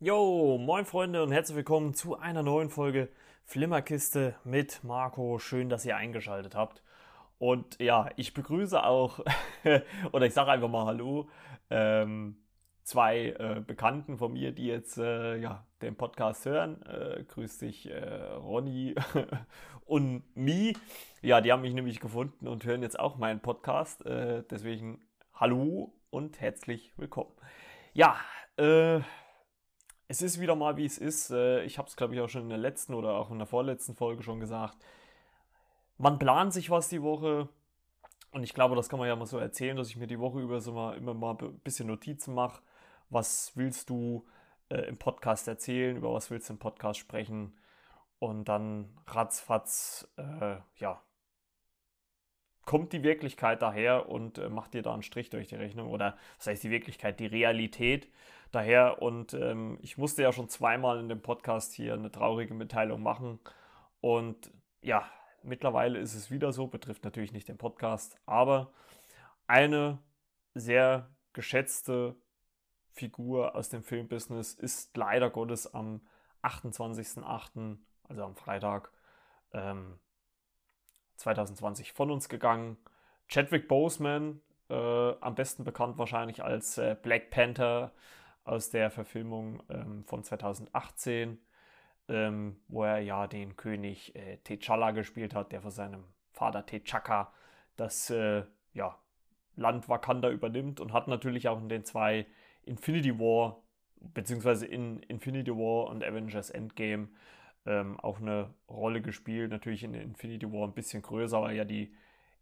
Jo, moin Freunde und herzlich willkommen zu einer neuen Folge Flimmerkiste mit Marco. Schön, dass ihr eingeschaltet habt. Und ja, ich begrüße auch, oder ich sage einfach mal Hallo, ähm, zwei äh, Bekannten von mir, die jetzt äh, ja, den Podcast hören. Äh, grüß dich, äh, Ronny und Mi. Ja, die haben mich nämlich gefunden und hören jetzt auch meinen Podcast. Äh, deswegen Hallo und herzlich willkommen. Ja, äh, es ist wieder mal, wie es ist. Äh, ich habe es, glaube ich, auch schon in der letzten oder auch in der vorletzten Folge schon gesagt. Man plant sich was die Woche. Und ich glaube, das kann man ja mal so erzählen, dass ich mir die Woche über so mal, immer mal ein bisschen Notizen mache. Was willst du äh, im Podcast erzählen? Über was willst du im Podcast sprechen? Und dann ratzfatz, äh, ja, kommt die Wirklichkeit daher und äh, macht dir da einen Strich durch die Rechnung. Oder das heißt die Wirklichkeit, die Realität daher. Und ähm, ich musste ja schon zweimal in dem Podcast hier eine traurige Mitteilung machen. Und ja, mittlerweile ist es wieder so, betrifft natürlich nicht den Podcast, aber eine sehr geschätzte Figur aus dem Filmbusiness ist leider Gottes am 28.08., also am Freitag ähm, 2020 von uns gegangen. Chadwick Boseman, äh, am besten bekannt wahrscheinlich als äh, Black Panther aus der Verfilmung ähm, von 2018, ähm, wo er ja den König äh, T'Challa gespielt hat, der von seinem Vater T'Chaka das äh, ja, Land Wakanda übernimmt und hat natürlich auch in den zwei Infinity War, beziehungsweise in Infinity War und Avengers Endgame ähm, auch eine Rolle gespielt. Natürlich in Infinity War ein bisschen größer, weil ja die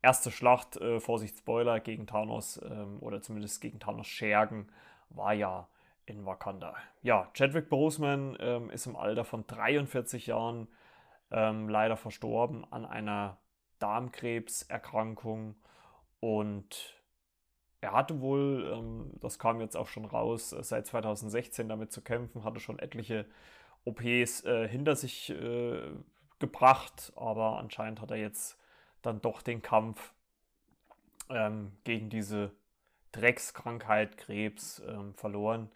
erste Schlacht, äh, Vorsicht Spoiler, gegen Thanos ähm, oder zumindest gegen Thanos Schergen war ja in Wakanda. Ja, Chadwick Boseman ähm, ist im Alter von 43 Jahren ähm, leider verstorben an einer Darmkrebserkrankung und er hatte wohl, ähm, das kam jetzt auch schon raus, äh, seit 2016 damit zu kämpfen, hatte schon etliche OPs äh, hinter sich äh, gebracht, aber anscheinend hat er jetzt dann doch den Kampf ähm, gegen diese Dreckskrankheit Krebs ähm, verloren.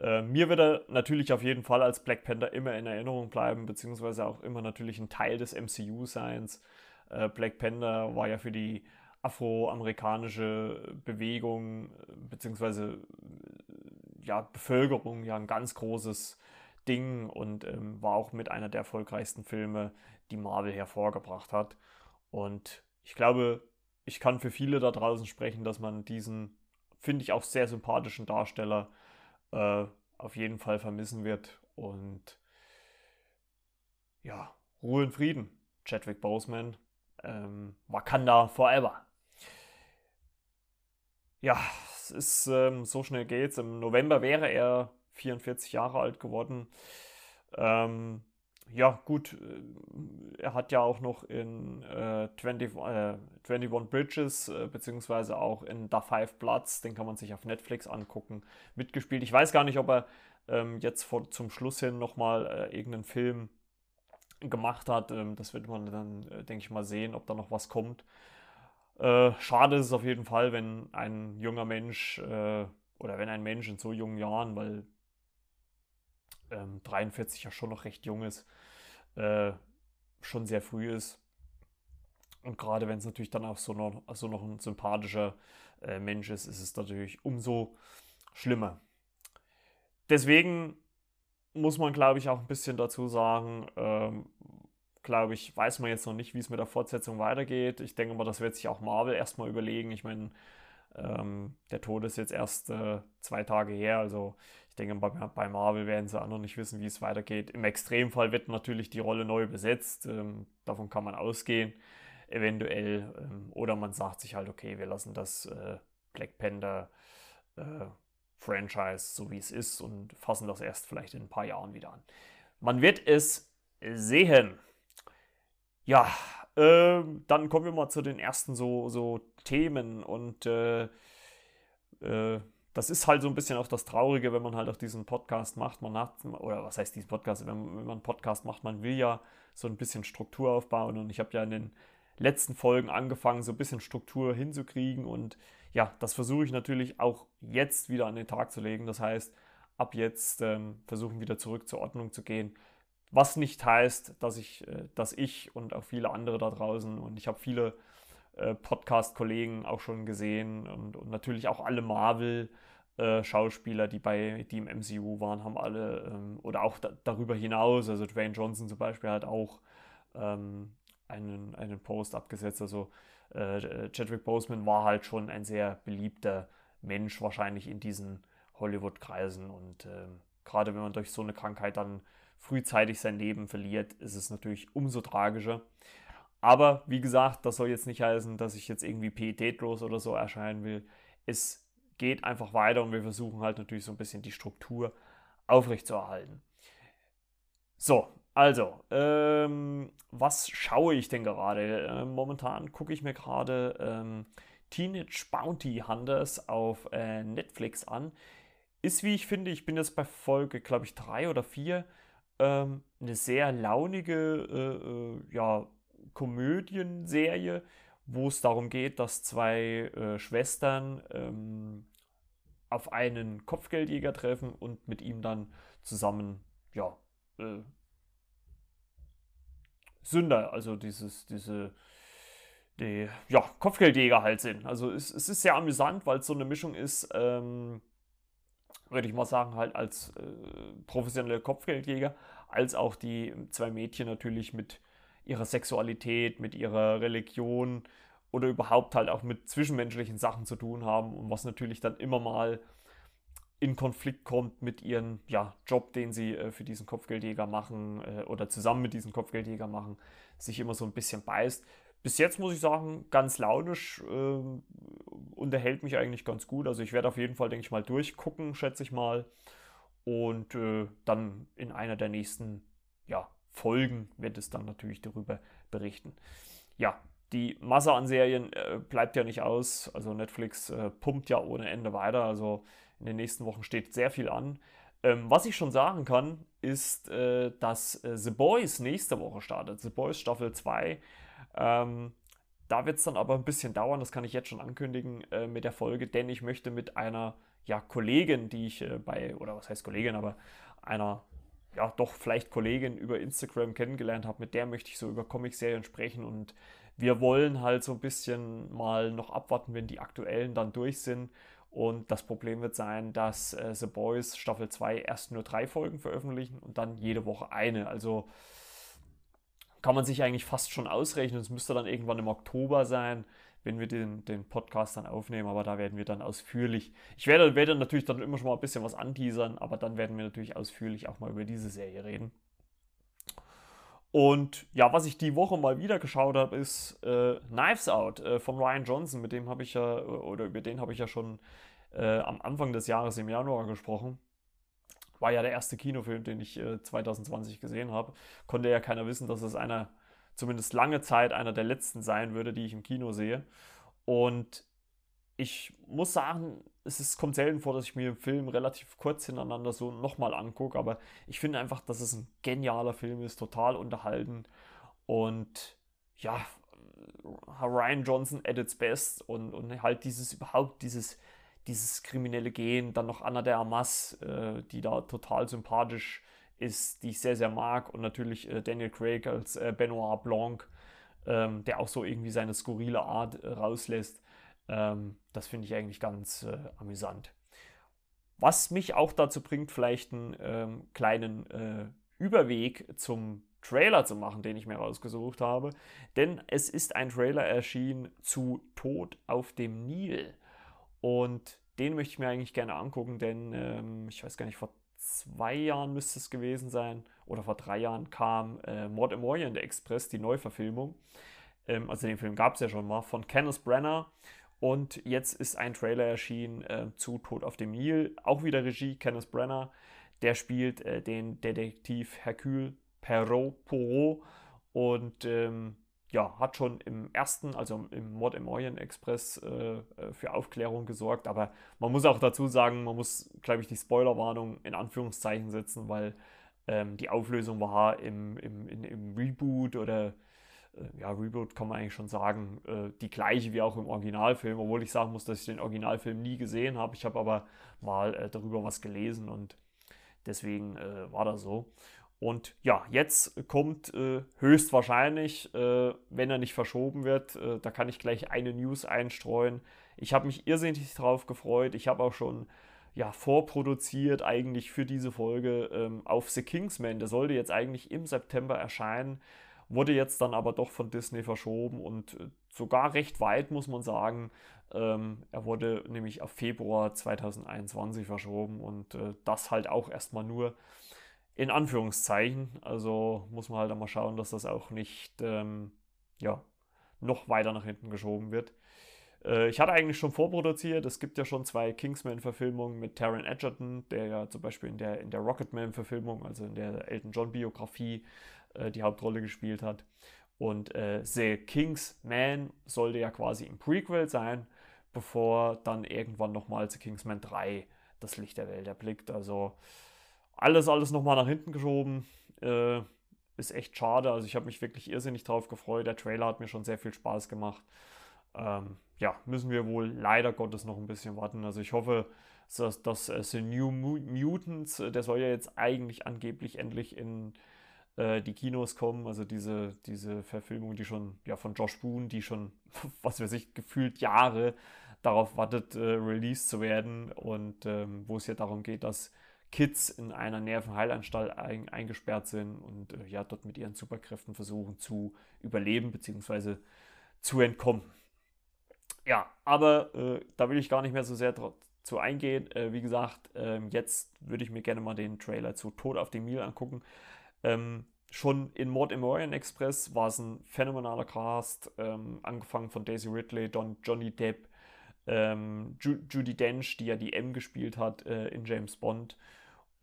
Äh, mir wird er natürlich auf jeden Fall als Black Panther immer in Erinnerung bleiben, beziehungsweise auch immer natürlich ein Teil des MCU-Seins. Äh, Black Panther war ja für die afroamerikanische Bewegung, beziehungsweise ja, Bevölkerung ja ein ganz großes Ding und ähm, war auch mit einer der erfolgreichsten Filme, die Marvel hervorgebracht hat. Und ich glaube, ich kann für viele da draußen sprechen, dass man diesen, finde ich, auch sehr sympathischen Darsteller äh, auf jeden Fall vermissen wird. Und ja, Ruhe und Frieden, Chadwick Boseman, ähm, Wakanda Forever. Ja, es ist ähm, so schnell geht's. Im November wäre er 44 Jahre alt geworden. Ähm, ja, gut, äh, er hat ja auch noch in äh, 20, äh, 21 Bridges, äh, beziehungsweise auch in The Five Bloods, den kann man sich auf Netflix angucken, mitgespielt. Ich weiß gar nicht, ob er ähm, jetzt vor, zum Schluss hin nochmal äh, irgendeinen Film gemacht hat. Ähm, das wird man dann, äh, denke ich mal, sehen, ob da noch was kommt. Äh, schade ist es auf jeden Fall, wenn ein junger Mensch oder wenn ein Mensch in so jungen Jahren, weil ähm, 43 ja schon noch recht jung ist, äh, schon sehr früh ist. Und gerade wenn es natürlich dann auch so noch, so noch ein sympathischer äh, Mensch ist, ist es natürlich umso schlimmer. Deswegen muss man, glaube ich, auch ein bisschen dazu sagen, ähm, glaube ich, weiß man jetzt noch nicht, wie es mit der Fortsetzung weitergeht. Ich denke mal, das wird sich auch Marvel erstmal überlegen. Ich meine, ähm, der Tod ist jetzt erst äh, zwei Tage her, also ich denke, bei, Marvel werden sie auch noch nicht wissen, wie es weitergeht. Im Extremfall wird natürlich die Rolle neu besetzt, ähm, davon kann man ausgehen, eventuell. Ähm, oder man sagt sich halt, okay, wir lassen das äh, Black Panther äh, Franchise so wie es ist und fassen das erst vielleicht in ein paar Jahren wieder an. Man wird es sehen. Ja, äh, dann kommen wir mal zu den ersten so, so Themen und äh, äh, das ist halt so ein bisschen auch das Traurige, wenn man halt auch diesen Podcast macht. Man hat, oder was heißt diesen Podcast? Wenn, wenn man einen Podcast macht, man will ja so ein bisschen Struktur aufbauen und ich habe ja in den letzten Folgen angefangen, so ein bisschen Struktur hinzukriegen und ja, das versuche ich natürlich auch jetzt wieder an den Tag zu legen. Das heißt, ab jetzt ähm, versuchen wieder zurück zur Ordnung zu gehen. Was nicht heißt, dass ich, äh, dass ich und auch viele andere da draußen und ich habe viele äh, Podcast-Kollegen auch schon gesehen und, und, natürlich auch alle Marvel-Schauspieler, äh, die bei die im MCU waren, haben alle ähm, oder auch da, darüber hinaus, also Dwayne Johnson zum Beispiel hat auch ähm, einen, einen Post abgesetzt. Also äh, Chadwick Boseman war halt schon ein sehr beliebter Mensch wahrscheinlich in diesen Hollywood-Kreisen und äh, gerade wenn man durch so eine Krankheit dann frühzeitig sein Leben verliert, ist es natürlich umso tragischer. Aber wie gesagt, das soll jetzt nicht heißen, dass ich jetzt irgendwie pietätlos oder so erscheinen will. Es geht einfach weiter und wir versuchen halt natürlich so ein bisschen die Struktur aufrechtzuerhalten. So, also, ähm, was schaue ich denn gerade? Äh, momentan gucke ich mir gerade ähm, Teenage Bounty Hunters auf äh, Netflix an. Ist, wie ich finde, ich bin jetzt bei Folge, glaube ich, drei oder vier, ähm, eine sehr launige äh, äh, ja, Komödienserie, wo es darum geht, dass zwei äh, Schwestern ähm, auf einen Kopfgeldjäger treffen und mit ihm dann zusammen ja, äh, Sünder, also dieses, diese, die, ja, Kopfgeldjäger halt sind. Also es, es ist sehr amüsant, weil es so eine Mischung ist, ähm, würde ich mal sagen, halt als äh, professionelle Kopfgeldjäger, als auch die zwei Mädchen natürlich mit ihrer Sexualität, mit ihrer Religion oder überhaupt halt auch mit zwischenmenschlichen Sachen zu tun haben und was natürlich dann immer mal in Konflikt kommt mit ihrem ja, Job, den sie äh, für diesen Kopfgeldjäger machen äh, oder zusammen mit diesem Kopfgeldjäger machen, sich immer so ein bisschen beißt. Bis jetzt muss ich sagen, ganz launisch, äh, unterhält mich eigentlich ganz gut. Also ich werde auf jeden Fall, denke ich mal, durchgucken, schätze ich mal. Und äh, dann in einer der nächsten ja, Folgen wird es dann natürlich darüber berichten. Ja, die Masse an Serien äh, bleibt ja nicht aus. Also Netflix äh, pumpt ja ohne Ende weiter. Also in den nächsten Wochen steht sehr viel an. Ähm, was ich schon sagen kann, ist, äh, dass äh, The Boys nächste Woche startet. The Boys Staffel 2. Ähm, da wird es dann aber ein bisschen dauern, das kann ich jetzt schon ankündigen äh, mit der Folge, denn ich möchte mit einer ja, Kollegin, die ich äh, bei, oder was heißt Kollegin, aber einer, ja, doch vielleicht Kollegin über Instagram kennengelernt habe, mit der möchte ich so über Comicserien sprechen und wir wollen halt so ein bisschen mal noch abwarten, wenn die aktuellen dann durch sind und das Problem wird sein, dass äh, The Boys Staffel 2 erst nur drei Folgen veröffentlichen und dann jede Woche eine. Also kann man sich eigentlich fast schon ausrechnen. Es müsste dann irgendwann im Oktober sein, wenn wir den, den Podcast dann aufnehmen. Aber da werden wir dann ausführlich. Ich werde, werde natürlich dann immer schon mal ein bisschen was anteasern, aber dann werden wir natürlich ausführlich auch mal über diese Serie reden. Und ja, was ich die Woche mal wieder geschaut habe, ist äh, Knives Out äh, von Ryan Johnson. Mit dem habe ich ja, oder über den habe ich ja schon äh, am Anfang des Jahres im Januar gesprochen. War ja der erste Kinofilm, den ich 2020 äh, gesehen habe. Konnte ja keiner wissen, dass es einer, zumindest lange Zeit, einer der letzten sein würde, die ich im Kino sehe. Und ich muss sagen, es ist, kommt selten vor, dass ich mir einen Film relativ kurz hintereinander so nochmal angucke, aber ich finde einfach, dass es ein genialer Film ist, total unterhalten und ja, Ryan Johnson at its best und, und halt dieses überhaupt dieses, dieses kriminelle Gehen, dann noch Anna de Armas, äh, die da total sympathisch ist, die ich sehr, sehr mag und natürlich äh, Daniel Craig als äh, Benoit Blanc, ähm, der auch so irgendwie seine skurrile Art äh, rauslässt. Ähm, das finde ich eigentlich ganz äh, amüsant. Was mich auch dazu bringt, vielleicht einen ähm, kleinen äh, Überweg zum Trailer zu machen, den ich mir rausgesucht habe. Denn es ist ein Trailer erschienen zu Tod auf dem Nil. Und den möchte ich mir eigentlich gerne angucken, denn ähm, ich weiß gar nicht, vor zwei Jahren müsste es gewesen sein, oder vor drei Jahren kam äh, Mord im Orient Express, die Neuverfilmung. Ähm, also den Film gab es ja schon mal, von Kenneth Brenner. Und jetzt ist ein Trailer erschienen äh, zu Tod auf dem Nil. Auch wieder Regie Kenneth Brenner. Der spielt äh, den Detektiv Hercule Perrault Poirot und ähm, ja, hat schon im ersten, also im Mord im Orient Express, äh, äh, für Aufklärung gesorgt. Aber man muss auch dazu sagen, man muss, glaube ich, die Spoilerwarnung in Anführungszeichen setzen, weil ähm, die Auflösung war im, im, in, im Reboot oder äh, ja, Reboot kann man eigentlich schon sagen, äh, die gleiche wie auch im Originalfilm, obwohl ich sagen muss, dass ich den Originalfilm nie gesehen habe. Ich habe aber mal äh, darüber was gelesen und Deswegen äh, war das so. Und ja, jetzt kommt äh, höchstwahrscheinlich, äh, wenn er nicht verschoben wird, äh, da kann ich gleich eine News einstreuen. Ich habe mich irrsinnig drauf gefreut. Ich habe auch schon ja, vorproduziert eigentlich für diese Folge ähm, auf The Kingsman. Der sollte jetzt eigentlich im September erscheinen, wurde jetzt dann aber doch von Disney verschoben und äh, sogar recht weit, muss man sagen. Ähm, er wurde nämlich auf Februar 2021 verschoben und äh, das halt auch erstmal nur in Anführungszeichen. Also muss man halt einmal schauen, dass das auch nicht ähm, ja, noch weiter nach hinten geschoben wird. Äh, ich hatte eigentlich schon vorproduziert. Es gibt ja schon zwei Kingsman-Verfilmungen mit Taron Edgerton, der ja zum Beispiel in der, in der Rocketman-Verfilmung, also in der Elton John-Biografie, äh, die Hauptrolle gespielt hat. Und äh, The Kingsman sollte ja quasi im Prequel sein, bevor dann irgendwann nochmal The Kingsman 3 das Licht der Welt erblickt. Also alles, alles nochmal nach hinten geschoben. Äh, ist echt schade. Also ich habe mich wirklich irrsinnig drauf gefreut. Der Trailer hat mir schon sehr viel Spaß gemacht. Ähm, ja, müssen wir wohl leider Gottes noch ein bisschen warten. Also ich hoffe, dass, dass äh, The New Mutants, äh, der soll ja jetzt eigentlich angeblich endlich in äh, die Kinos kommen. Also diese, diese Verfilmung, die schon, ja, von Josh Boone, die schon, was weiß ich, gefühlt Jahre darauf wartet, äh, released zu werden. Und ähm, wo es ja darum geht, dass Kids in einer Nervenheilanstalt ein, eingesperrt sind und äh, ja, dort mit ihren Superkräften versuchen zu überleben bzw. zu entkommen. Ja, aber äh, da will ich gar nicht mehr so sehr zu eingehen. Äh, wie gesagt, ähm, jetzt würde ich mir gerne mal den Trailer zu Tod auf dem Nil angucken. Ähm, schon in Mord im Orient Express war es ein phänomenaler Cast, ähm, angefangen von Daisy Ridley, Don, Johnny Depp, ähm, Ju Judy Dench, die ja die M gespielt hat äh, in James Bond.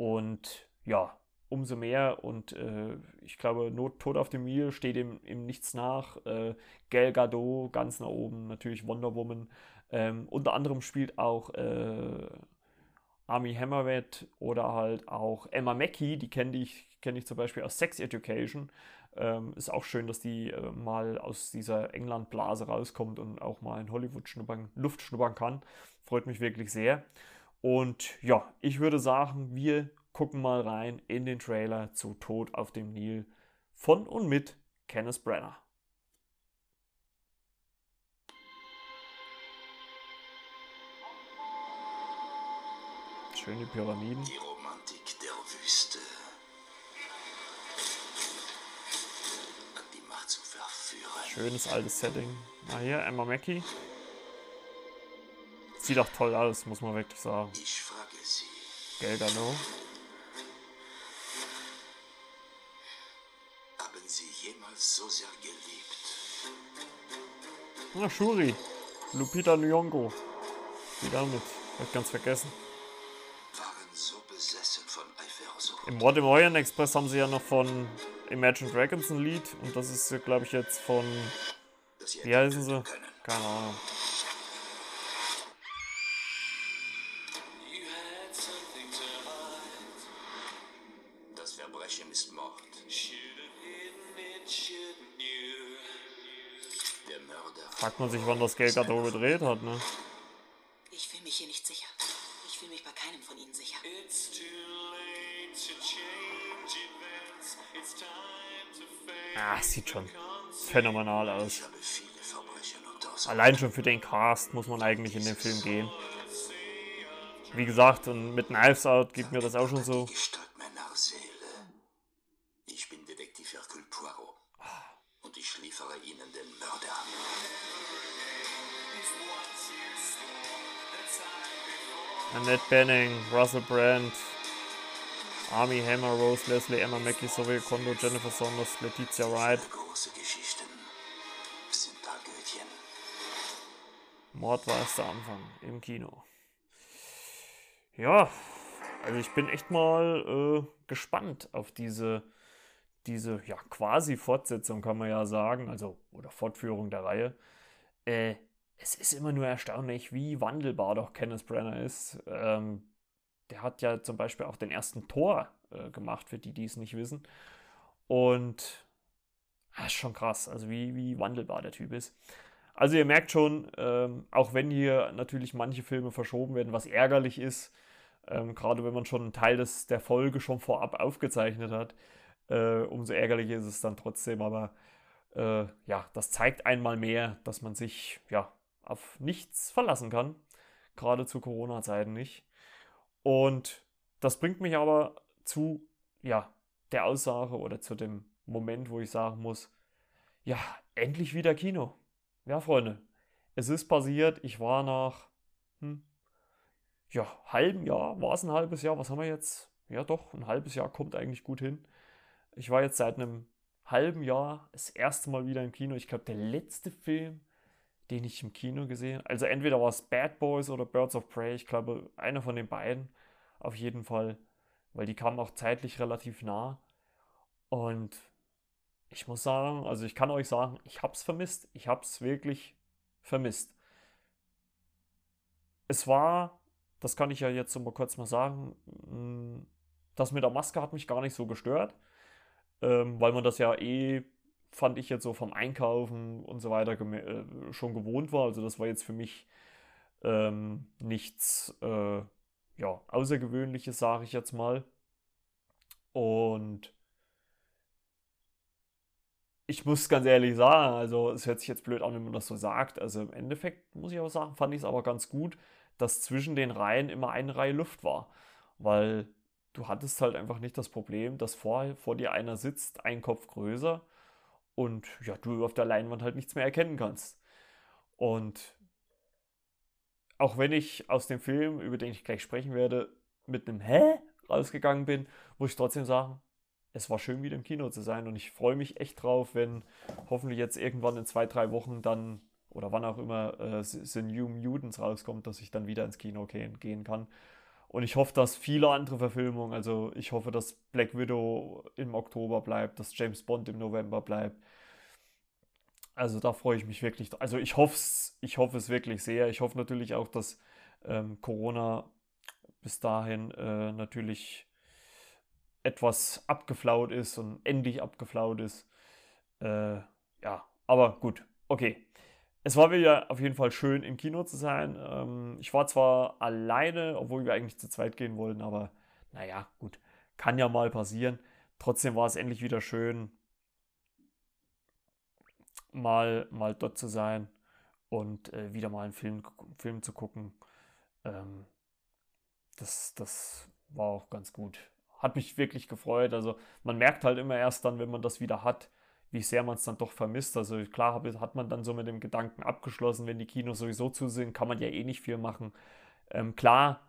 Und ja, umso mehr. Und äh, ich glaube, Not, Tod auf dem Nil steht ihm, ihm nichts nach. Äh, Gal Gadot ganz nach oben, natürlich Wonder Woman. Ähm, unter anderem spielt auch äh, Army Hammerhead oder halt auch Emma Mackey, die kenne ich, kenn ich zum Beispiel aus Sex Education. Ähm, ist auch schön, dass die äh, mal aus dieser England-Blase rauskommt und auch mal in Hollywood schnuppern, Luft schnuppern kann. Freut mich wirklich sehr. Und ja, ich würde sagen, wir gucken mal rein in den Trailer zu Tod auf dem Nil von und mit Kenneth Brenner. Schöne Pyramiden. Die Romantik der Wüste. Die Macht zu verführen. Schönes altes Setting. Na hier, Emma Mackey. Sieht auch toll aus, muss man wirklich sagen. Ich frage Sie. Geld no. Haben Sie jemals so sehr geliebt? Na, Shuri. Lupita Nyong'o. Wieder mit. Hab ich ganz vergessen. Im Mord im Orient Express haben sie ja noch von Imagine Dragons ein Lied. Und das ist, glaube ich, jetzt von. Wie heißen sie? Keine Ahnung. Fragt man sich, wann das Geld gerade gedreht hat, ne? Ich fühle mich hier nicht sicher. Ich fühle mich bei keinem von ihnen sicher. It's too late to change events. It's time to face Ah, sieht schon phänomenal aus. Allein schon für den Cast muss man eigentlich in den Film gehen. Wie gesagt, und mit Knives Out gibt mir das auch schon so. Annette Benning, Russell Brand, Army Hammer, Rose Leslie, Emma Mackey, Zoe Kondo, Jennifer Saunders, Letizia Wright. Große Geschichten sind Tragödien. Mord war erst der Anfang im Kino. Ja, also ich bin echt mal äh, gespannt auf diese, diese ja, quasi Fortsetzung, kann man ja sagen, also oder Fortführung der Reihe. Äh, es ist immer nur erstaunlich, wie wandelbar doch Kenneth Brenner ist. Ähm, der hat ja zum Beispiel auch den ersten Tor äh, gemacht, für die, die es nicht wissen. Und das ist schon krass, also wie, wie wandelbar der Typ ist. Also ihr merkt schon, ähm, auch wenn hier natürlich manche Filme verschoben werden, was ärgerlich ist, Ähm, Gerade wenn man schon einen Teil des, der Folge schon vorab aufgezeichnet hat, äh, umso ärgerlicher ist es dann trotzdem. Aber äh, ja, das zeigt einmal mehr, dass man sich ja auf nichts verlassen kann. Gerade zu Corona-Zeiten nicht. Und das bringt mich aber zu ja, der Aussage oder zu dem Moment, wo ich sagen muss, ja, endlich wieder Kino. Ja, Freunde, es ist passiert. Ich war nach, hm, ja, halben Jahr, war es ein halbes Jahr, was haben wir jetzt? Ja, doch, ein halbes Jahr kommt eigentlich gut hin. Ich war jetzt seit einem halben Jahr das erste Mal wieder im Kino. Ich glaube, der letzte Film, den ich im Kino gesehen also entweder war es Bad Boys oder Birds of Prey, ich glaube, einer von den beiden auf jeden Fall, weil die kamen auch zeitlich relativ nah. Und ich muss sagen, also ich kann euch sagen, ich habe es vermisst. Ich habe es wirklich vermisst. Es war, das kann ich ja jetzt mal kurz mal sagen, mm, das mit der Maske hat mich gar nicht so gestört, ähm, weil man das ja eh, fand ich jetzt so vom Einkaufen und so weiter äh, schon gewohnt war. Also das war jetzt für mich ähm, nichts äh, ja, Außergewöhnliches, sage ich jetzt mal. Und ich muss ganz ehrlich sagen, also es hört sich jetzt blöd an, wenn man das so sagt. Also im Endeffekt muss ich aber sagen, fand ich es aber ganz gut, dass zwischen den Reihen immer eine Reihe Luft war. Weil du hattest halt einfach nicht das Problem, dass vor, vor dir einer sitzt, ein Kopf größer und ja, du auf der Leinwand halt nichts mehr erkennen kannst. Und auch wenn ich aus dem Film, über den ich gleich sprechen werde, mit einem Hä rausgegangen bin, muss ich trotzdem sagen, es war schön wieder im Kino zu sein und ich freue mich echt drauf, wenn hoffentlich jetzt irgendwann in zwei, drei Wochen dann oder wann auch immer äh, The New Mutants rauskommt, dass ich dann wieder ins Kino gehen, gehen kann. Und ich hoffe, dass viele andere Verfilmungen, also ich hoffe, dass Black Widow im Oktober bleibt, dass James Bond im November bleibt. Also da freue ich mich wirklich. Also ich hoffe es, ich hoffe wirklich sehr. Ich hoffe natürlich auch, dass ähm, Corona bis dahin äh, natürlich etwas abgeflaut ist und endlich abgeflaut ist. Äh, ja, aber gut, okay. Es war wieder auf jeden Fall schön im Kino zu sein. Ähm, ich war zwar alleine, obwohl wir eigentlich zu zweit gehen wollten, aber naja, gut, kann ja mal passieren. Trotzdem war es endlich wieder schön, mal, mal dort zu sein und äh, wieder mal einen Film, Film zu gucken. Ähm, das, das war auch ganz gut hat mich wirklich gefreut. Also man merkt halt immer erst dann, wenn man das wieder hat, wie sehr man es dann doch vermisst. Also klar hat man dann so mit dem Gedanken abgeschlossen, wenn die Kinos sowieso zu sind, kann man ja eh nicht viel machen. Ähm, klar,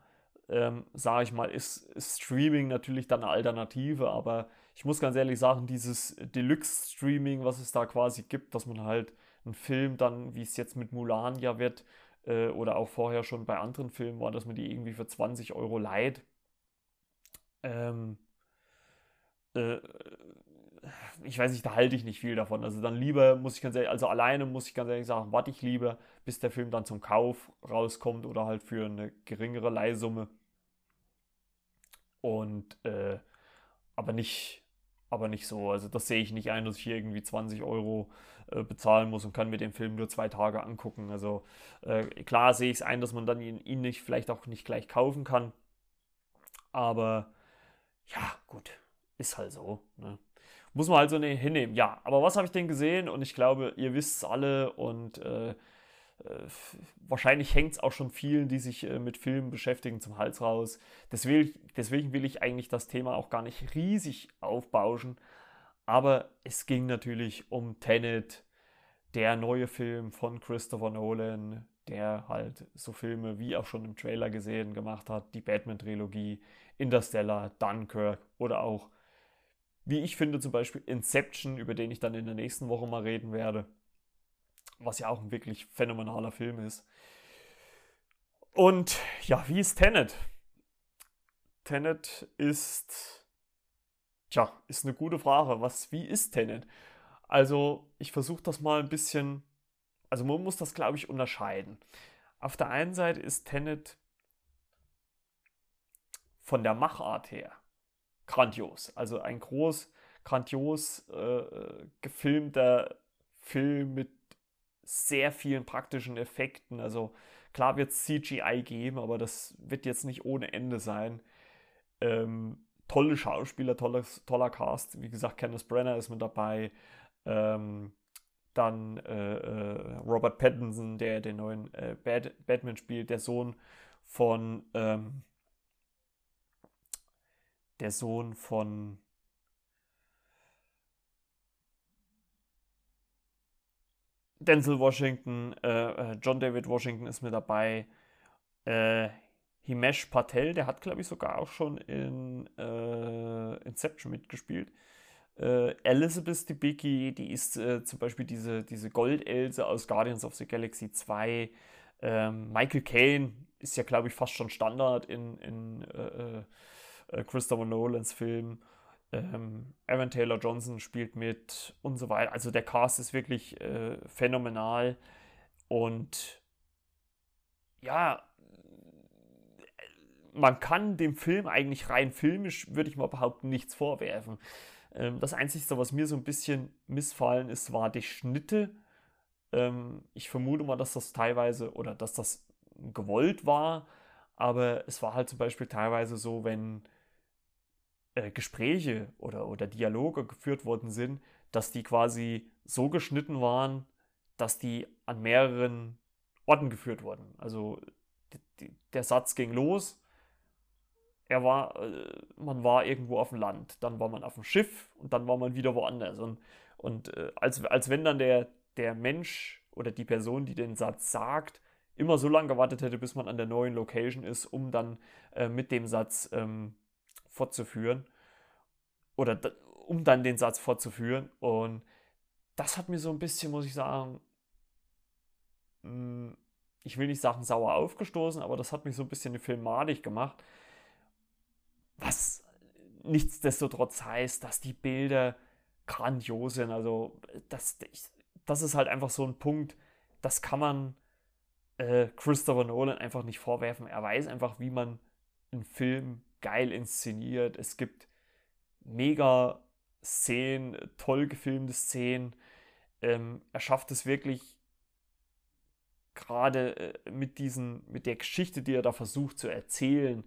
ähm, sage ich mal, ist, ist, Streaming natürlich dann eine Alternative, aber ich muss ganz ehrlich sagen, dieses Deluxe-Streaming, was es da quasi gibt, dass man halt einen Film dann, wie es jetzt mit Mulan ja wird, äh, oder auch vorher schon bei anderen Filmen war, dass man die irgendwie für 20 Euro leiht ähm, äh, ich weiß nicht, da halte ich nicht viel davon. Also dann lieber muss ich ganz ehrlich, also alleine muss ich ganz ehrlich sagen, warte ich lieber, bis der Film dann zum Kauf rauskommt oder halt für eine geringere Leihsumme. Und äh, aber nicht, aber nicht so. Also das sehe ich nicht ein, dass ich hier irgendwie 20 Euro äh, bezahlen muss und kann mir den Film nur zwei Tage angucken. Also äh, klar sehe ich es ein, dass man dann ihn, ihn nicht vielleicht auch nicht gleich kaufen kann. Aber ja, gut, ist halt so. Ne? Muss man halt so hinnehmen. Ja, aber was habe ich denn gesehen? Und ich glaube, ihr wisst es alle und äh, äh, wahrscheinlich hängt es auch schon vielen, die sich äh, mit Filmen beschäftigen, zum Hals raus. Deswegen, deswegen will ich eigentlich das Thema auch gar nicht riesig aufbauschen. Aber es ging natürlich um Tenet, der neue Film von Christopher Nolan, der halt so Filme wie auch schon im Trailer gesehen gemacht hat, die Batman-Trilogie, Interstellar, Dunkirk oder auch, wie ich finde, zum Beispiel Inception, über den ich dann in der nächsten Woche mal reden werde, was ja auch ein wirklich phänomenaler Film ist. Und ja, wie ist Tenet? Tenet ist, tja, ist eine gute Frage. Was, wie ist Tenet? Also, ich versuche das mal ein bisschen also man muss das, glaube ich, unterscheiden. Auf der einen Seite ist Tenet von der Machart her grandios. Also ein groß, grandios äh, gefilmter Film mit sehr vielen praktischen Effekten. Also klar wird es CGI geben, aber das wird jetzt nicht ohne Ende sein. Ähm, tolle Schauspieler, tolles, toller Cast. Wie gesagt, Kenneth Brenner ist mit dabei. Ähm, dann äh, äh, Robert Pattinson, der den neuen äh, Bad Batman spielt, der Sohn von ähm, der Sohn von Denzel Washington, äh, äh, John David Washington ist mit dabei. Äh, Himesh Patel, der hat, glaube ich, sogar auch schon in äh, Inception mitgespielt. Äh, Elizabeth Debicki, die ist äh, zum Beispiel diese, diese Gold-Else aus Guardians of the Galaxy 2. Ähm, Michael Caine ist ja, glaube ich, fast schon Standard in, in Christopher Nolans Film. Ähm, Aaron Taylor Johnson spielt mit und so weiter. Also der Cast ist wirklich äh, phänomenal. Und ja, man kann dem Film eigentlich rein filmisch, würde ich mal behaupten, nichts vorwerfen. Ähm, das Einzige, was mir so ein bisschen missfallen ist, war die Schnitte. Ähm, ich vermute mal, dass das teilweise oder dass das gewollt war, aber es war halt zum Beispiel teilweise so, wenn äh, Gespräche oder, oder Dialoge geführt worden sind, dass die quasi so geschnitten waren, dass die an mehreren Orten geführt wurden. Also der Satz ging los, er war, äh, man war irgendwo auf dem Land, dann war man auf dem Schiff und dann war man wieder woanders. Und, und äh, als, als wenn dann der, der Mensch oder die Person, die den Satz sagt, immer so lange gewartet hätte, bis man an der neuen Location ist, um dann äh, mit dem Satz ähm, fortzuführen. Oder um dann den Satz fortzuführen. Und das hat mir so ein bisschen, muss ich sagen, hm, ich will nicht sagen sauer aufgestoßen, aber das hat mich so ein bisschen filmatig gemacht. Was nichtsdestotrotz heißt, dass die Bilder grandios sind. Also das, das ist halt einfach so ein Punkt, das kann man äh, Christopher Nolan einfach nicht vorwerfen. Er weiß einfach, wie man einen Film geil inszeniert. Es gibt mega Szenen, toll gefilmte Szenen. Ähm, er schafft es wirklich gerade äh, mit diesen, mit der Geschichte, die er da versucht zu erzählen,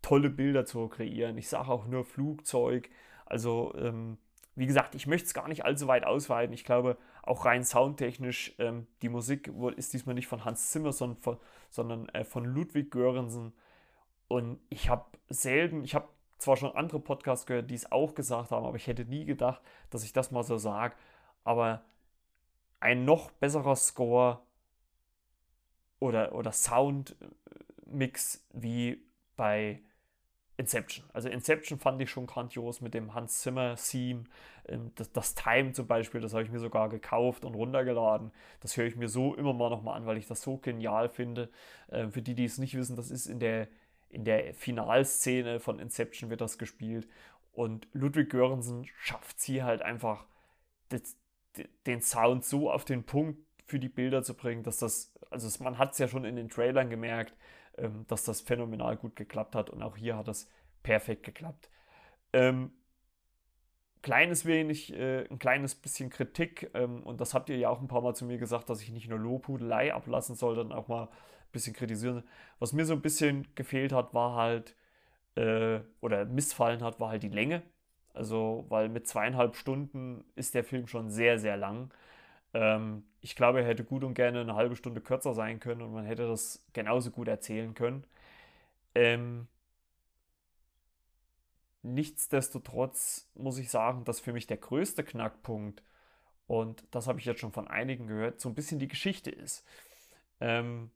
tolle Bilder zu kreieren. Ich sage auch nur Flugzeug. Also, ähm, wie gesagt, ich möchte es gar nicht allzu weit ausweiten. Ich glaube, auch rein soundtechnisch, ähm, die Musik ist diesmal nicht von Hans Zimmer, sondern von, sondern, äh, von Ludwig Göransson. Und ich habe selten, ich habe zwar schon andere Podcasts gehört, die es auch gesagt haben, aber ich hätte nie gedacht, dass ich das mal so sage. Aber ein noch besserer Score oder, oder Soundmix wie bei Inception. Also Inception fand ich schon grandios mit dem Hans Zimmer Theme. Ähm, das, das Time zum Beispiel, das habe ich mir sogar gekauft und runtergeladen. Das höre ich mir so immer mal nochmal an, weil ich das so genial finde. Ähm, für die, die es nicht wissen, das ist in der in der Finalszene von Inception wird das gespielt. Und Ludwig Göransson schafft sie halt einfach, das, den Sound so auf den Punkt für die Bilder zu bringen, dass das, also man hat es ja schon in den Trailern gemerkt, ähm, dass das phänomenal gut geklappt hat. Und auch hier hat das perfekt geklappt. Ähm, kleines wenig, äh, ein kleines bisschen Kritik, ähm, und das habt ihr ja auch ein paar Mal zu mir gesagt, dass ich nicht nur Lobhudelei ablassen soll, sondern auch mal bisschen kritisieren. Was mir so ein bisschen gefehlt hat, war halt, äh, oder missfallen hat, war halt die Länge. Also, weil mit zweieinhalb Stunden ist der Film schon sehr, sehr lang. Ähm, ich glaube, er hätte gut und gerne eine halbe Stunde kürzer sein können und man hätte das genauso gut erzählen können. Ähm, nichtsdestotrotz muss ich sagen, dass für mich der größte Knackpunkt, und das habe ich jetzt schon von einigen gehört, so ein bisschen die Geschichte ist. Ähm,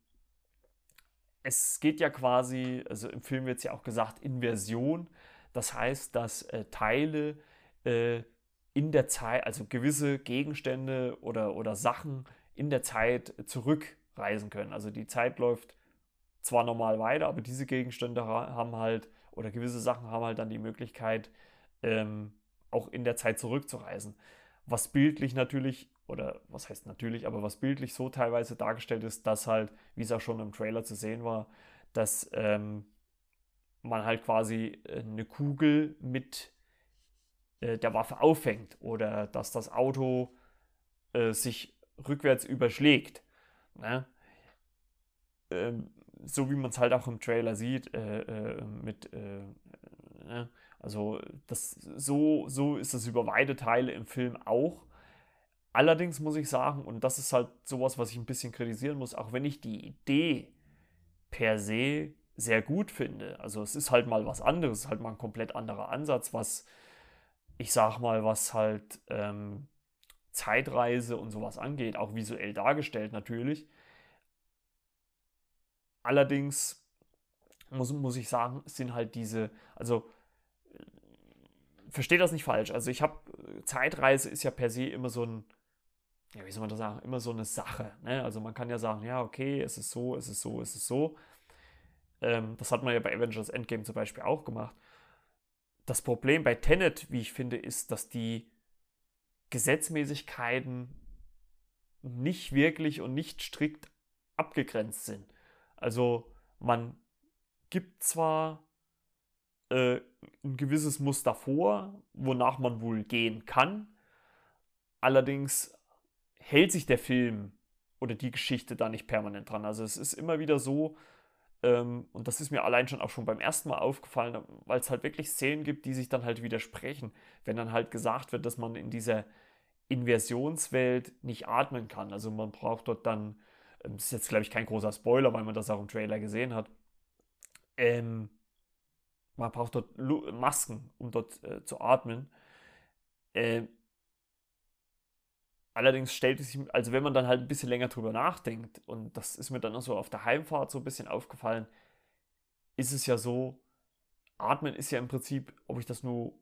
es geht ja quasi, also im Film wird es ja auch gesagt, Inversion. Das heißt, dass äh, Teile äh, in der Zeit, also gewisse Gegenstände oder, oder Sachen in der Zeit zurückreisen können. Also die Zeit läuft zwar normal weiter, aber diese Gegenstände haben halt, oder gewisse Sachen haben halt dann die Möglichkeit, ähm, auch in der Zeit zurückzureisen. Was bildlich natürlich oder was heißt natürlich, aber was bildlich so teilweise dargestellt ist, dass halt, wie es auch schon im Trailer zu sehen war, dass ähm, man halt quasi äh, eine Kugel mit äh, der Waffe auffängt oder dass das Auto äh, sich rückwärts überschlägt. Ne? Ähm, so wie man es halt auch im Trailer sieht, äh, äh, mit, ne? also das, so, so ist es über weite Teile im Film auch. Allerdings muss ich sagen, und das ist halt sowas, was ich ein bisschen kritisieren muss, auch wenn ich die Idee per se sehr gut finde. Also es ist halt mal was anderes, halt mal ein komplett anderer Ansatz, was ich sag mal, was halt ähm, Zeitreise und sowas angeht, auch visuell dargestellt natürlich. Allerdings muss, muss ich sagen, sind halt diese, also versteht das nicht falsch. Also ich habe, Zeitreise ist ja per se immer so ein, ja, wie soll man das sagen, immer so eine Sache. Ne? Also man kann ja sagen, ja, okay, es ist so, es ist so, es ist so. Ähm, das hat man ja bei Avengers Endgame zum Beispiel auch gemacht. Das Problem bei Tenet, wie ich finde, ist, dass die Gesetzmäßigkeiten nicht wirklich und nicht strikt abgegrenzt sind. Also man gibt zwar äh, ein gewisses Muster vor, wonach man wohl gehen kann, allerdings hält sich der Film oder die Geschichte da nicht permanent dran. Also es ist immer wieder so, ähm, und das ist mir allein schon auch schon beim ersten Mal aufgefallen, weil es halt wirklich Szenen gibt, die sich dann halt widersprechen. Wenn dann halt gesagt wird, dass man in dieser Inversionswelt nicht atmen kann. Also man braucht dort dann, ähm, das ist jetzt glaube ich kein großer Spoiler, weil man das auch im Trailer gesehen hat, ähm, man braucht dort Masken, um dort äh, zu atmen. Ähm, Allerdings stellt es sich, also wenn man dann halt ein bisschen länger drüber nachdenkt, und das ist mir dann auch so auf der Heimfahrt so ein bisschen aufgefallen, ist es ja so, Atmen ist ja im Prinzip, ob ich das nur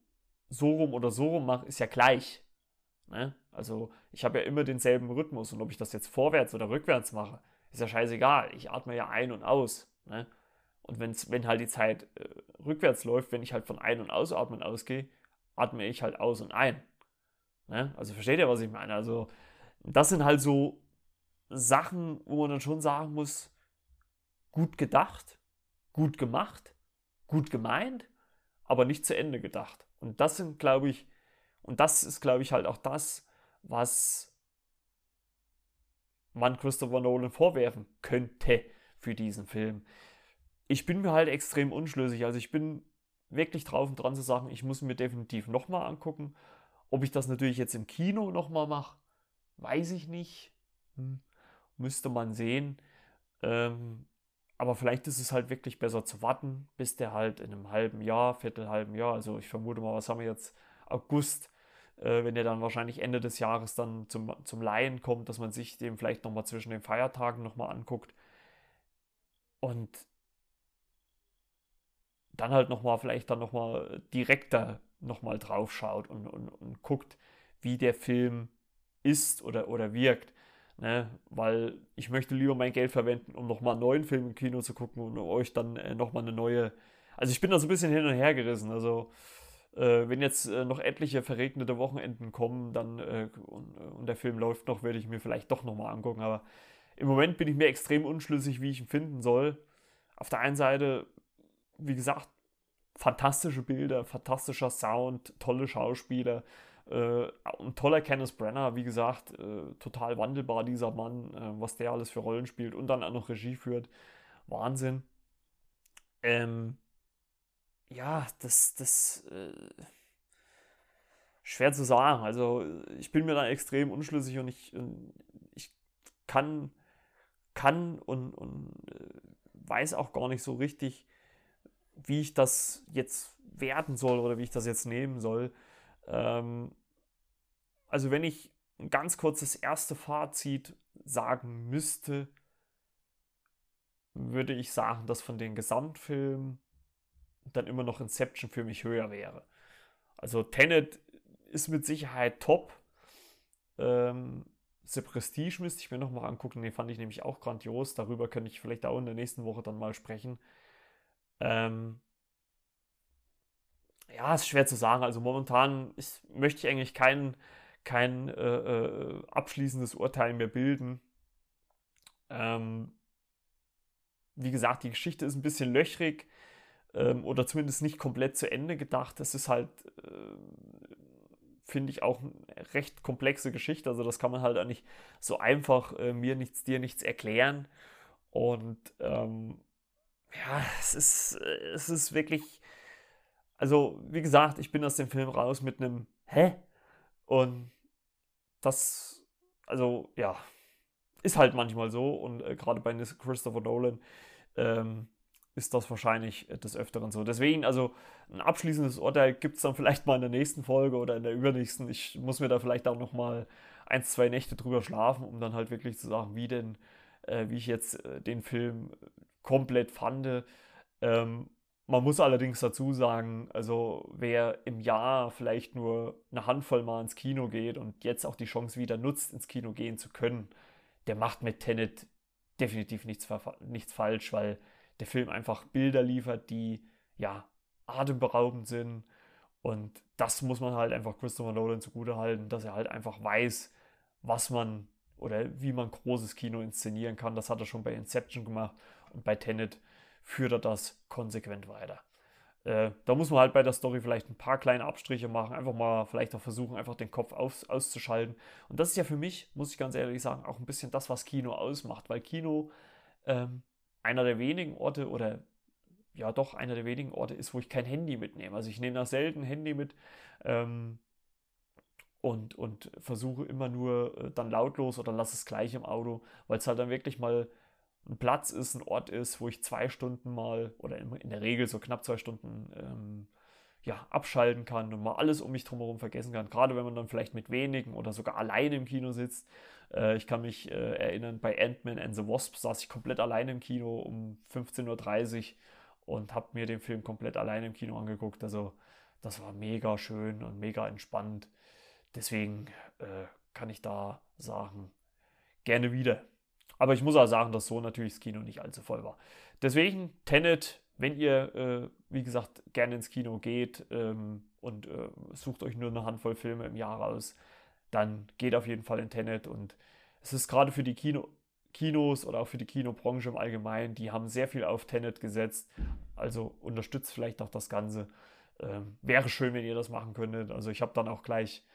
so rum oder so rum mache, ist ja gleich. Ne? Also ich habe ja immer denselben Rhythmus und ob ich das jetzt vorwärts oder rückwärts mache, ist ja scheißegal. Ich atme ja ein und aus. Ne? Und wenn's, wenn halt die Zeit äh, rückwärts läuft, wenn ich halt von Ein- und Ausatmen ausgehe, atme ich halt aus und ein. Ne? Also versteht ihr, was ich meine? Also das sind halt so Sachen, wo man dann schon sagen muss, gut gedacht, gut gemacht, gut gemeint, aber nicht zu Ende gedacht. Und das sind, glaube ich, und das ist, glaube ich, halt auch das, was man Christopher Nolan vorwerfen könnte für diesen Film. Ich bin mir halt extrem unschlüssig. Also ich bin wirklich drauf und dran zu sagen, ich muss mir definitiv nochmal angucken ob ich das natürlich jetzt im Kino nochmal mache, weiß ich nicht. Hm. Müsste man sehen. Ähm, aber vielleicht ist es halt wirklich besser zu warten, bis der halt in einem halben Jahr, viertelhalben Jahr, also ich vermute mal, was haben wir jetzt, August, äh, wenn der dann wahrscheinlich Ende des Jahres dann zum, zum Laien kommt, dass man sich den vielleicht nochmal zwischen den Feiertagen nochmal anguckt. Und dann halt nochmal, vielleicht dann nochmal direkter nochmal drauf schaut und, und, und guckt, wie der Film ist oder, oder wirkt. Ne? Weil ich möchte lieber mein Geld verwenden, um nochmal einen neuen Film im Kino zu gucken und euch dann äh, nochmal eine neue. Also ich bin da so ein bisschen hin und her gerissen. Also äh, wenn jetzt äh, noch etliche verregnete Wochenenden kommen, dann äh, und, und, der Film läuft noch, werde ich mir vielleicht doch nochmal angucken. Aber im Moment bin ich mir extrem unschlüssig, wie ich ihn finden soll. Auf der einen Seite, wie gesagt, fantastische Bilder, fantastischer Sound, tolle Schauspieler. Äh, ein toller Kenneth Brenner, wie gesagt, äh, total wandelbar dieser Mann, äh, was der alles für Rollen spielt und dann auch noch Regie führt. Wahnsinn. Ähm, ja, das, das äh, schwer zu sagen. Also ich bin mir da extrem unschlüssig und ich, ich kann, kann und, und äh, weiß auch gar nicht so richtig, wie ich das jetzt werten soll oder wie ich das jetzt nehmen soll. Ähm, also wenn ich ein ganz kurzes erste Fazit sagen müsste, würde ich sagen, dass von den Gesamtfilmen dann immer noch Inception für mich höher wäre. Also Tenet ist mit Sicherheit top. Ähm, The Prestige müsste ich mir nochmal angucken. Den fand ich nämlich auch grandios. Darüber könnte ich vielleicht auch in der nächsten Woche dann mal sprechen. Ähm, ja, ist schwer zu sagen. Also momentan ist, möchte ich eigentlich kein, kein äh, äh, abschließendes Urteil mehr bilden. Ähm, wie gesagt, die Geschichte ist ein bisschen löchrig ähm, oder zumindest nicht komplett zu Ende gedacht. Es ist halt äh, finde ich, auch eine recht komplexe Geschichte. Also das kann man halt auch nicht so einfach äh, mir nichts, dir nichts erklären. Und ähm, ja, es ist, es ist wirklich, also wie gesagt, ich bin aus dem Film raus mit einem Hä? Und das, also ja, ist halt manchmal so. Und äh, gerade bei Christopher Nolan ähm, ist das wahrscheinlich des Öfteren so. Deswegen, also ein abschließendes Urteil gibt es dann vielleicht mal in der nächsten Folge oder in der übernächsten. Ich muss mir da vielleicht auch nochmal ein, zwei Nächte drüber schlafen, um dann halt wirklich zu sagen, wie denn, äh, wie ich jetzt äh, den Film komplett fand. Ähm, man muss allerdings dazu sagen, also wer im Jahr vielleicht nur eine Handvoll Mal ins Kino geht und jetzt auch die Chance wieder nutzt, ins Kino gehen zu können, der macht mit Tenet definitiv nichts, nichts falsch, weil der Film einfach Bilder liefert, die ja atemberaubend sind. Und das muss man halt einfach Christopher Nolan zugute halten, dass er halt einfach weiß, was man oder wie man großes Kino inszenieren kann. Das hat er schon bei Inception gemacht und bei Tenet führt er das konsequent weiter. Äh, da muss man halt bei der Story vielleicht ein paar kleine Abstriche machen, einfach mal vielleicht auch versuchen, einfach den Kopf aus, auszuschalten. Und das ist ja für mich, muss ich ganz ehrlich sagen, auch ein bisschen das, was Kino ausmacht, weil Kino ähm, einer der wenigen Orte oder ja doch einer der wenigen Orte ist, wo ich kein Handy mitnehme. Also ich nehme da selten Handy mit ähm, und, und versuche immer nur äh, dann lautlos oder lasse es gleich im Auto, weil es halt dann wirklich mal ein Platz ist, ein Ort ist, wo ich zwei Stunden mal oder in, in der Regel so knapp zwei Stunden ähm, ja, abschalten kann und mal alles um mich drumherum vergessen kann. Gerade wenn man dann vielleicht mit wenigen oder sogar alleine im Kino sitzt. Äh, ich kann mich äh, erinnern, bei Ant-Man and the Wasp saß ich komplett alleine im Kino um 15.30 Uhr und habe mir den Film komplett alleine im Kino angeguckt. Also das war mega schön und mega entspannt. Deswegen äh, kann ich da sagen, gerne wieder. Aber ich muss auch sagen, dass so natürlich das Kino nicht allzu voll war. Deswegen Tenet wenn ihr, äh, wie gesagt, gerne ins Kino geht ähm, und äh, sucht euch nur eine Handvoll Filme im Jahr aus, dann geht auf jeden Fall in Tenet. Und es ist gerade für die Kino Kinos oder auch für die Kinobranche im Allgemeinen, die haben sehr viel auf Tenet gesetzt. Also unterstützt vielleicht auch das Ganze. Ähm, wäre schön, wenn ihr das machen könntet. Also ich habe dann auch gleich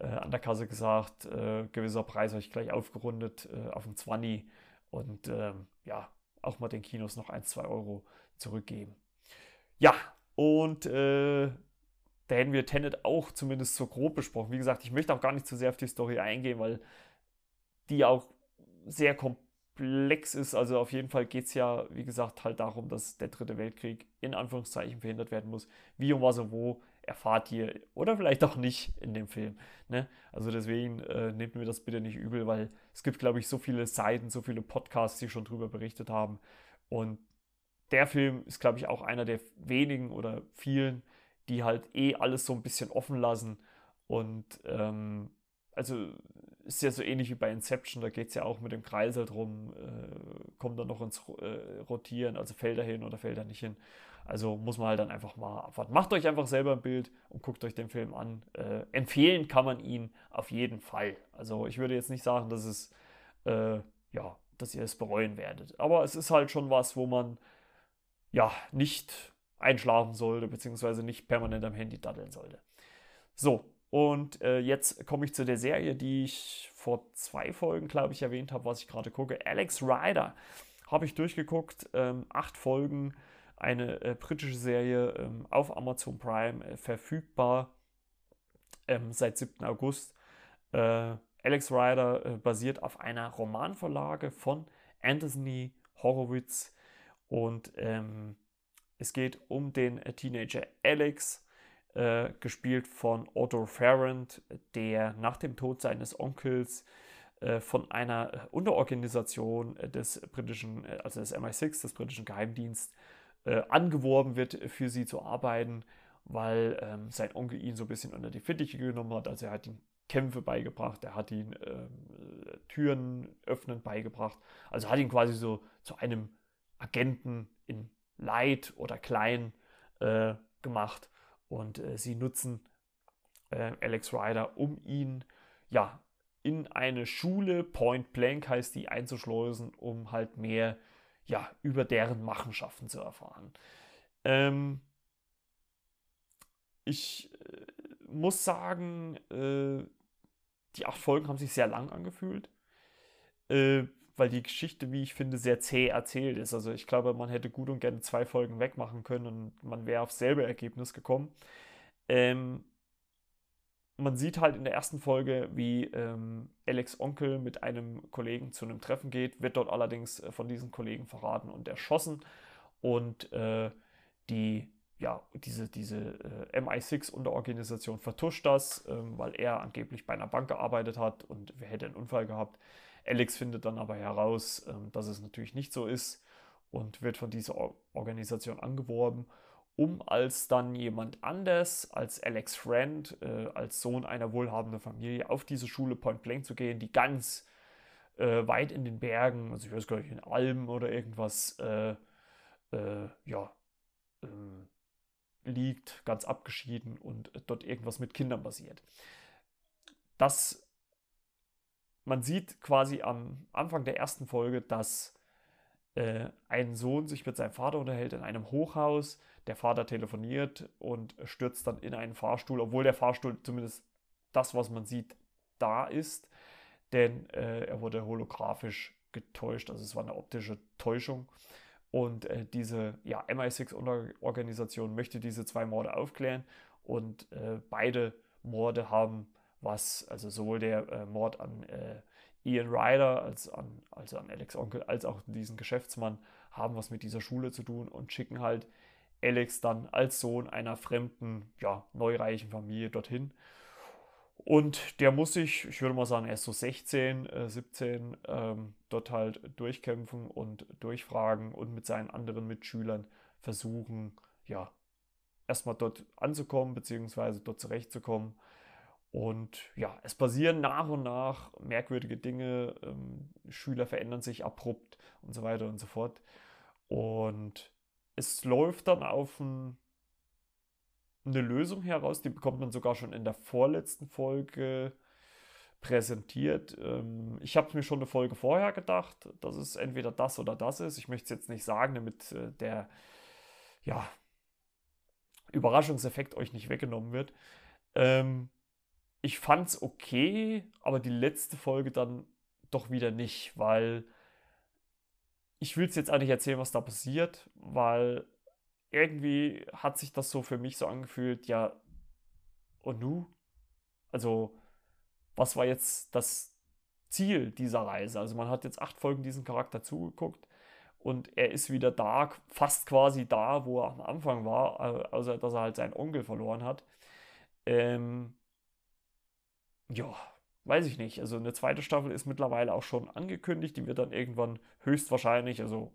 äh, an der Kasse gesagt, äh, gewisser Preis habe ich gleich aufgerundet äh, auf den 20 und ähm, ja, auch mal den Kinos noch 1, 2 Euro zurückgeben. Ja, und äh, da hätten wir Tenet auch zumindest so grob besprochen. Wie gesagt, ich möchte auch gar nicht zu sehr auf die Story eingehen, weil die auch sehr komplex ist. Also auf jeden Fall geht es ja, wie gesagt, halt darum, dass der dritte Weltkrieg in Anführungszeichen verhindert werden muss. Wie und was und wo erfahrt ihr oder vielleicht auch nicht in dem Film. Ne? Also deswegen äh, nehmt mir das bitte nicht übel, weil es gibt, glaube ich, so viele Seiten, so viele Podcasts, die schon darüber berichtet haben. Und der Film ist, glaube ich, auch einer der wenigen oder vielen, die halt eh alles so ein bisschen offen lassen. Und ähm, also ist ja so ähnlich wie bei Inception, da geht es ja auch mit dem Kreis halt rum, äh, kommt dann noch ins äh, Rotieren, also fällt er hin oder fällt er nicht hin. Also muss man halt dann einfach mal abwarten. Macht euch einfach selber ein Bild und guckt euch den Film an. Äh, empfehlen kann man ihn auf jeden Fall. Also ich würde jetzt nicht sagen, dass es, äh, ja, dass ihr es bereuen werdet. Aber es ist halt schon was, wo man ja, nicht einschlafen sollte, beziehungsweise nicht permanent am Handy daddeln sollte. So, und äh, jetzt komme ich zu der Serie, die ich vor zwei Folgen, glaube ich, erwähnt habe, was ich gerade gucke. Alex Rider habe ich durchgeguckt. Ähm, acht Folgen, eine äh, britische Serie ähm, auf Amazon Prime äh, verfügbar ähm, seit 7. August. Äh, Alex Rider äh, basiert auf einer Romanvorlage von Anthony Horowitz und ähm, es geht um den Teenager Alex, äh, gespielt von Otto Farrand, der nach dem Tod seines Onkels äh, von einer Unterorganisation des britischen, äh, also des MI6, des britischen Geheimdienstes, äh, angeworben wird, für sie zu arbeiten, weil ähm, sein Onkel ihn so ein bisschen unter die Fittiche genommen hat. Also er hat ihn Kämpfe beigebracht, er hat ihn ähm, Türen öffnen beigebracht. Also hat ihn quasi so zu einem Agenten in Light oder klein äh, gemacht und äh, sie nutzen äh, Alex Ryder, um ihn ja in eine Schule, Point Blank heißt die, einzuschleusen, um halt mehr ja, über deren Machenschaften zu erfahren. Ähm, ich äh, muss sagen, äh, die acht Folgen haben sich sehr lang angefühlt, äh, weil die Geschichte, wie ich finde, sehr zäh erzählt ist. Also ich glaube, man hätte gut und gerne zwei Folgen wegmachen können und man wäre aufs selbe Ergebnis gekommen. Ähm, man sieht halt in der ersten Folge, wie ähm, Alex Onkel mit einem Kollegen zu einem Treffen geht, wird dort allerdings äh, von diesen Kollegen verraten und erschossen. Und äh, die, ja, diese, diese äh, MI6-Unterorganisation vertuscht das, ähm, weil er angeblich bei einer Bank gearbeitet hat und hätte einen Unfall gehabt. Alex findet dann aber heraus, ähm, dass es natürlich nicht so ist und wird von dieser Or Organisation angeworben um als dann jemand anders, als Alex Friend, äh, als Sohn einer wohlhabenden Familie auf diese Schule Point Blank zu gehen, die ganz äh, weit in den Bergen, also ich weiß gar nicht, in Alben oder irgendwas, äh, äh ja, ähm, liegt, ganz abgeschieden und dort irgendwas mit Kindern basiert. Das, man sieht quasi am Anfang der ersten Folge, dass äh, ein Sohn sich mit seinem Vater unterhält in einem Hochhaus, der Vater telefoniert und stürzt dann in einen Fahrstuhl, obwohl der Fahrstuhl zumindest das, was man sieht, da ist. Denn äh, er wurde holographisch getäuscht, also es war eine optische Täuschung. Und äh, diese ja, MI6-Organisation möchte diese zwei Morde aufklären und äh, beide Morde haben was, also sowohl der äh, Mord an äh, Ian Ryder als an, also an Alex Onkel als auch diesen Geschäftsmann haben was mit dieser Schule zu tun und schicken halt Alex dann als Sohn einer fremden, ja, neureichen Familie dorthin. Und der muss sich, ich würde mal sagen, er ist so 16, äh, 17, ähm, dort halt durchkämpfen und durchfragen und mit seinen anderen Mitschülern versuchen, ja, erstmal dort anzukommen, beziehungsweise dort zurechtzukommen. Und ja, es passieren nach und nach merkwürdige Dinge, ähm, Schüler verändern sich abrupt und so weiter und so fort. Und es läuft dann auf ein, eine Lösung heraus, die bekommt man sogar schon in der vorletzten Folge präsentiert. Ähm, ich habe mir schon eine Folge vorher gedacht, dass es entweder das oder das ist. Ich möchte es jetzt nicht sagen, damit äh, der ja, Überraschungseffekt euch nicht weggenommen wird. Ähm, ich fand es okay, aber die letzte Folge dann doch wieder nicht, weil ich will es jetzt eigentlich erzählen, was da passiert, weil irgendwie hat sich das so für mich so angefühlt, ja, und nu? Also, was war jetzt das Ziel dieser Reise? Also, man hat jetzt acht Folgen diesen Charakter zugeguckt und er ist wieder da, fast quasi da, wo er am Anfang war, außer dass er halt seinen Onkel verloren hat. Ähm, ja, weiß ich nicht. Also eine zweite Staffel ist mittlerweile auch schon angekündigt. Die wird dann irgendwann höchstwahrscheinlich, also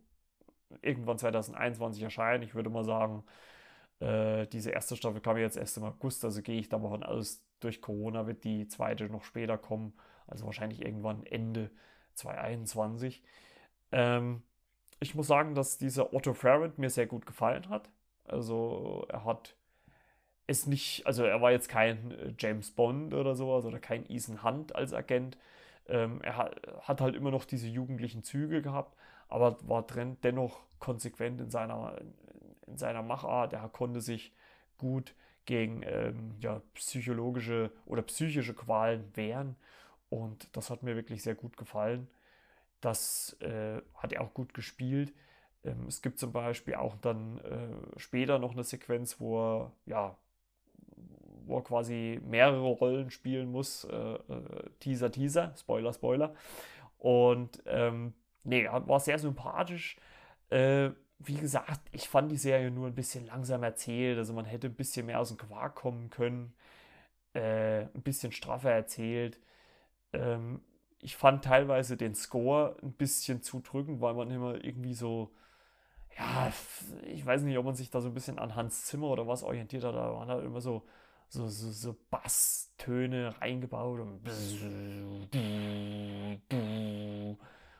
irgendwann 2021 erscheinen. Ich würde mal sagen, äh, diese erste Staffel kam jetzt erst im August, also gehe ich da mal von aus, durch Corona wird die zweite noch später kommen. Also wahrscheinlich irgendwann Ende 2021. Ähm, ich muss sagen, dass dieser Otto Farrant mir sehr gut gefallen hat. Also er hat ist nicht, also er war jetzt kein äh, James Bond oder sowas oder kein Ethan Hunt als Agent. Ähm, er hat, hat, halt immer noch diese jugendlichen Züge gehabt, aber war drin, dennoch konsequent in seiner, in seiner Machart. Er konnte sich gut gegen ähm, ja, psychologische oder psychische Qualen wehren und das hat mir wirklich sehr gut gefallen. Das äh, hat er auch gut gespielt. Ähm, es gibt zum Beispiel auch dann äh, später noch eine Sequenz, wo er ja wo er quasi mehrere Rollen spielen muss. Äh, äh, Teaser, Teaser, Spoiler, Spoiler. Und ähm, nee, war sehr sympathisch. Äh, wie gesagt, ich fand die Serie nur ein bisschen langsam erzählt. Also man hätte ein bisschen mehr aus dem Quark kommen können. Äh, ein bisschen straffer erzählt. Ähm, ich fand teilweise den Score ein bisschen zu drückend, weil man immer irgendwie so ja, ich weiß nicht, ob man sich da so ein bisschen an Hans Zimmer oder was orientiert hat, da waren halt immer so so, so, so Basstöne reingebaut und,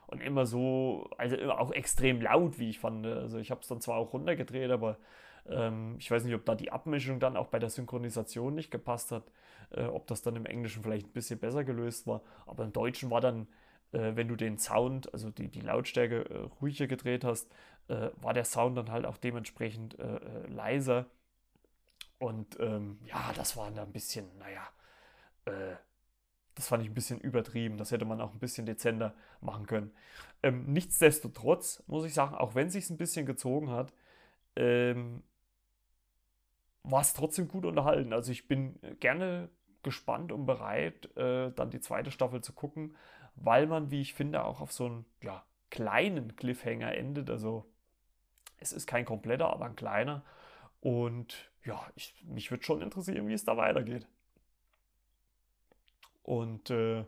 und immer so, also auch extrem laut, wie ich fand. Also ich habe es dann zwar auch runtergedreht, aber ähm, ich weiß nicht, ob da die Abmischung dann auch bei der Synchronisation nicht gepasst hat, äh, ob das dann im Englischen vielleicht ein bisschen besser gelöst war, aber im Deutschen war dann, äh, wenn du den Sound, also die, die Lautstärke äh, ruhiger gedreht hast, äh, war der Sound dann halt auch dementsprechend äh, äh, leiser Und ähm, ja, das war ein bisschen, naja, äh, das fand ich ein bisschen übertrieben. Das hätte man auch ein bisschen dezenter machen können. Ähm, nichtsdestotrotz muss ich sagen, auch wenn sich ein bisschen gezogen hat, ähm, war es trotzdem gut unterhalten. Also ich bin gerne gespannt und bereit, äh, dann die zweite Staffel zu gucken, weil man, wie ich finde, auch auf so einen ja, kleinen Cliffhanger endet. Also es ist kein kompletter, aber ein kleiner. Und ja, ich, mich würde schon interessieren, wie es da weitergeht. Und äh,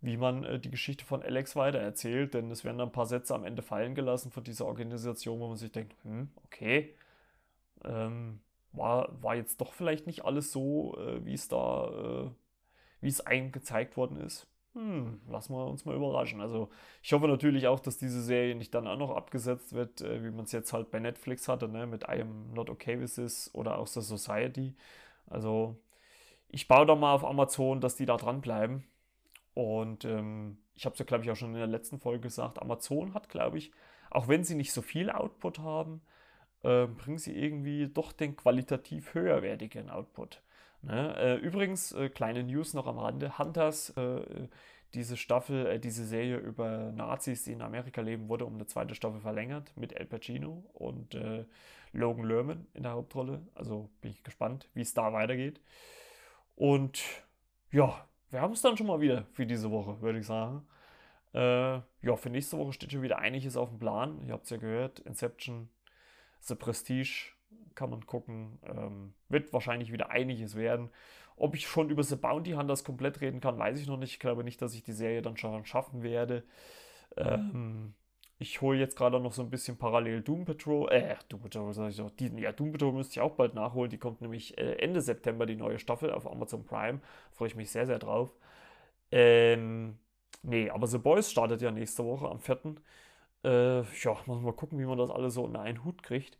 wie man äh, die Geschichte von Alex weitererzählt, denn es werden dann ein paar Sätze am Ende fallen gelassen von dieser Organisation, wo man sich denkt, hm, okay, ähm, war, war jetzt doch vielleicht nicht alles so, äh, wie es da, äh, wie es einem gezeigt worden ist. Hm, lassen wir uns mal überraschen. Also ich hoffe natürlich auch, dass diese Serie nicht dann auch noch abgesetzt wird, äh, wie man es jetzt halt bei Netflix hatte, ne, mit I Am Not Okay With This oder auch The Society. Also ich baue da mal auf Amazon, dass die da dranbleiben. Und ähm, ich habe es ja, glaube ich, auch schon in der letzten Folge gesagt, Amazon hat, glaube ich, auch wenn sie nicht so viel Output haben, äh, bringen sie irgendwie doch den qualitativ höherwertigen Output. Ne? Äh, übrigens, äh, kleine News noch am Rande, Hunters, äh, diese Staffel, diese Serie über Nazis, die in Amerika leben, wurde um eine zweite Staffel verlängert mit El Pacino und Logan Lerman in der Hauptrolle. Also bin ich gespannt, wie es da weitergeht. Und ja, wir haben es dann schon mal wieder für diese Woche, würde ich sagen. Äh, ja, für nächste Woche steht schon wieder einiges auf dem Plan. Ihr habt es ja gehört, Inception, The Prestige kann man gucken. Ähm, wird wahrscheinlich wieder einiges werden. Ob ich schon über The Bounty Hunters komplett reden kann, weiß ich noch nicht. Ich glaube nicht, dass ich die Serie dann schon schaffen werde. Ähm, ich hole jetzt gerade noch so ein bisschen parallel Doom Patrol. Äh, Doom Patrol, sag ich auch. Die, ja, Doom Patrol müsste ich auch bald nachholen. Die kommt nämlich äh, Ende September, die neue Staffel auf Amazon Prime. Freue ich mich sehr, sehr drauf. Ähm, nee, aber The Boys startet ja nächste Woche am 4. Äh, ja, muss man mal gucken, wie man das alles so in einen Hut kriegt.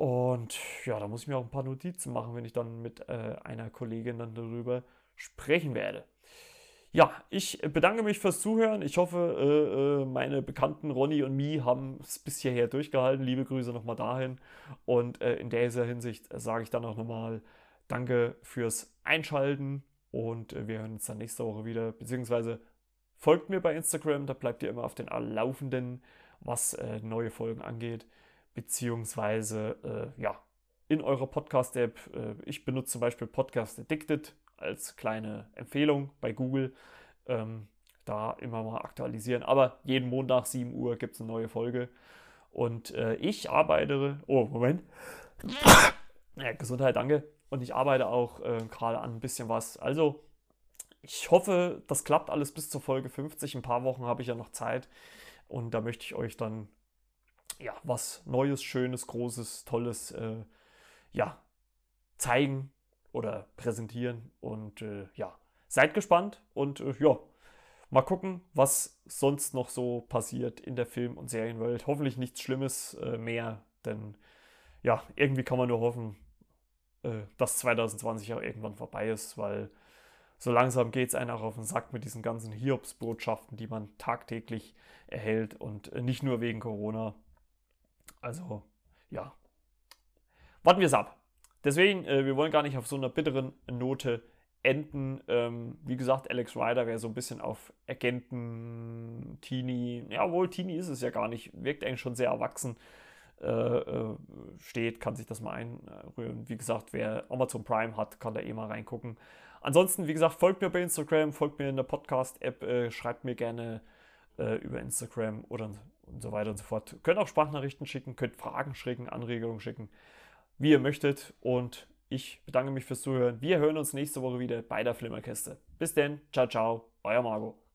Und ja, da muss ich mir auch ein paar Notizen machen, wenn ich dann mit äh, einer Kollegin dann darüber sprechen werde. Ja, ich bedanke mich fürs Zuhören. Ich hoffe, äh, äh meine Bekannten Ronny und Mi haben es bis hierher durchgehalten. Liebe Grüße nochmal dahin. Und äh, in dieser Hinsicht sage ich dann auch nochmal Danke fürs Einschalten. Und äh, wir hören uns dann nächste Woche wieder. Beziehungsweise folgt mir bei Instagram, da bleibt ihr immer auf den Laufenden, was äh, neue Folgen angeht beziehungsweise äh, ja, in eurer Podcast-App. Äh, ich benutze zum Beispiel Podcast Addicted als kleine Empfehlung bei Google. Ähm, da immer mal aktualisieren. Aber jeden Montag 7 Uhr gibt es eine neue Folge. Und äh, ich arbeite. Oh, Moment. Ja, Gesundheit, danke. Und ich arbeite auch äh, gerade an ein bisschen was. Also, ich hoffe, das klappt alles bis zur Folge 50. Ein paar Wochen habe ich ja noch Zeit. Und da möchte ich euch dann ja, was Neues, Schönes, Großes, Tolles äh, ja, zeigen oder präsentieren. Und äh, ja, seid gespannt und äh, ja, mal gucken, was sonst noch so passiert in der Film- und Serienwelt. Hoffentlich nichts Schlimmes äh, mehr, denn ja, irgendwie kann man nur hoffen, äh, dass 2020 auch irgendwann vorbei ist, weil so langsam geht es einem auch auf den Sack mit diesen ganzen Hiobsbotschaften, die man tagtäglich erhält und äh, nicht nur wegen Corona. Also, ja. Warten wir es ab. Deswegen, äh, wir wollen gar nicht auf so einer bitteren Note enden. Ähm, wie gesagt, Alex Ryder wäre so ein bisschen auf Agenten, Teenie, ja wohl, Teenie ist es ja gar nicht, wirkt eigentlich schon sehr erwachsen. Äh, äh, steht, kann sich das mal einrühren. Wie gesagt, wer Amazon Prime hat, kann da eh mal reingucken. Ansonsten, wie gesagt, folgt mir bei Instagram, folgt mir in der Podcast-App, äh, schreibt mir gerne äh, über Instagram oder und so weiter und so fort. Könnt auch Sprachnachrichten schicken, könnt Fragen schicken, Anregungen schicken, wie ihr möchtet. Und ich bedanke mich fürs Zuhören. Wir hören uns nächste Woche wieder bei der Flimmerkiste. Bis denn, ciao, ciao, euer Margot.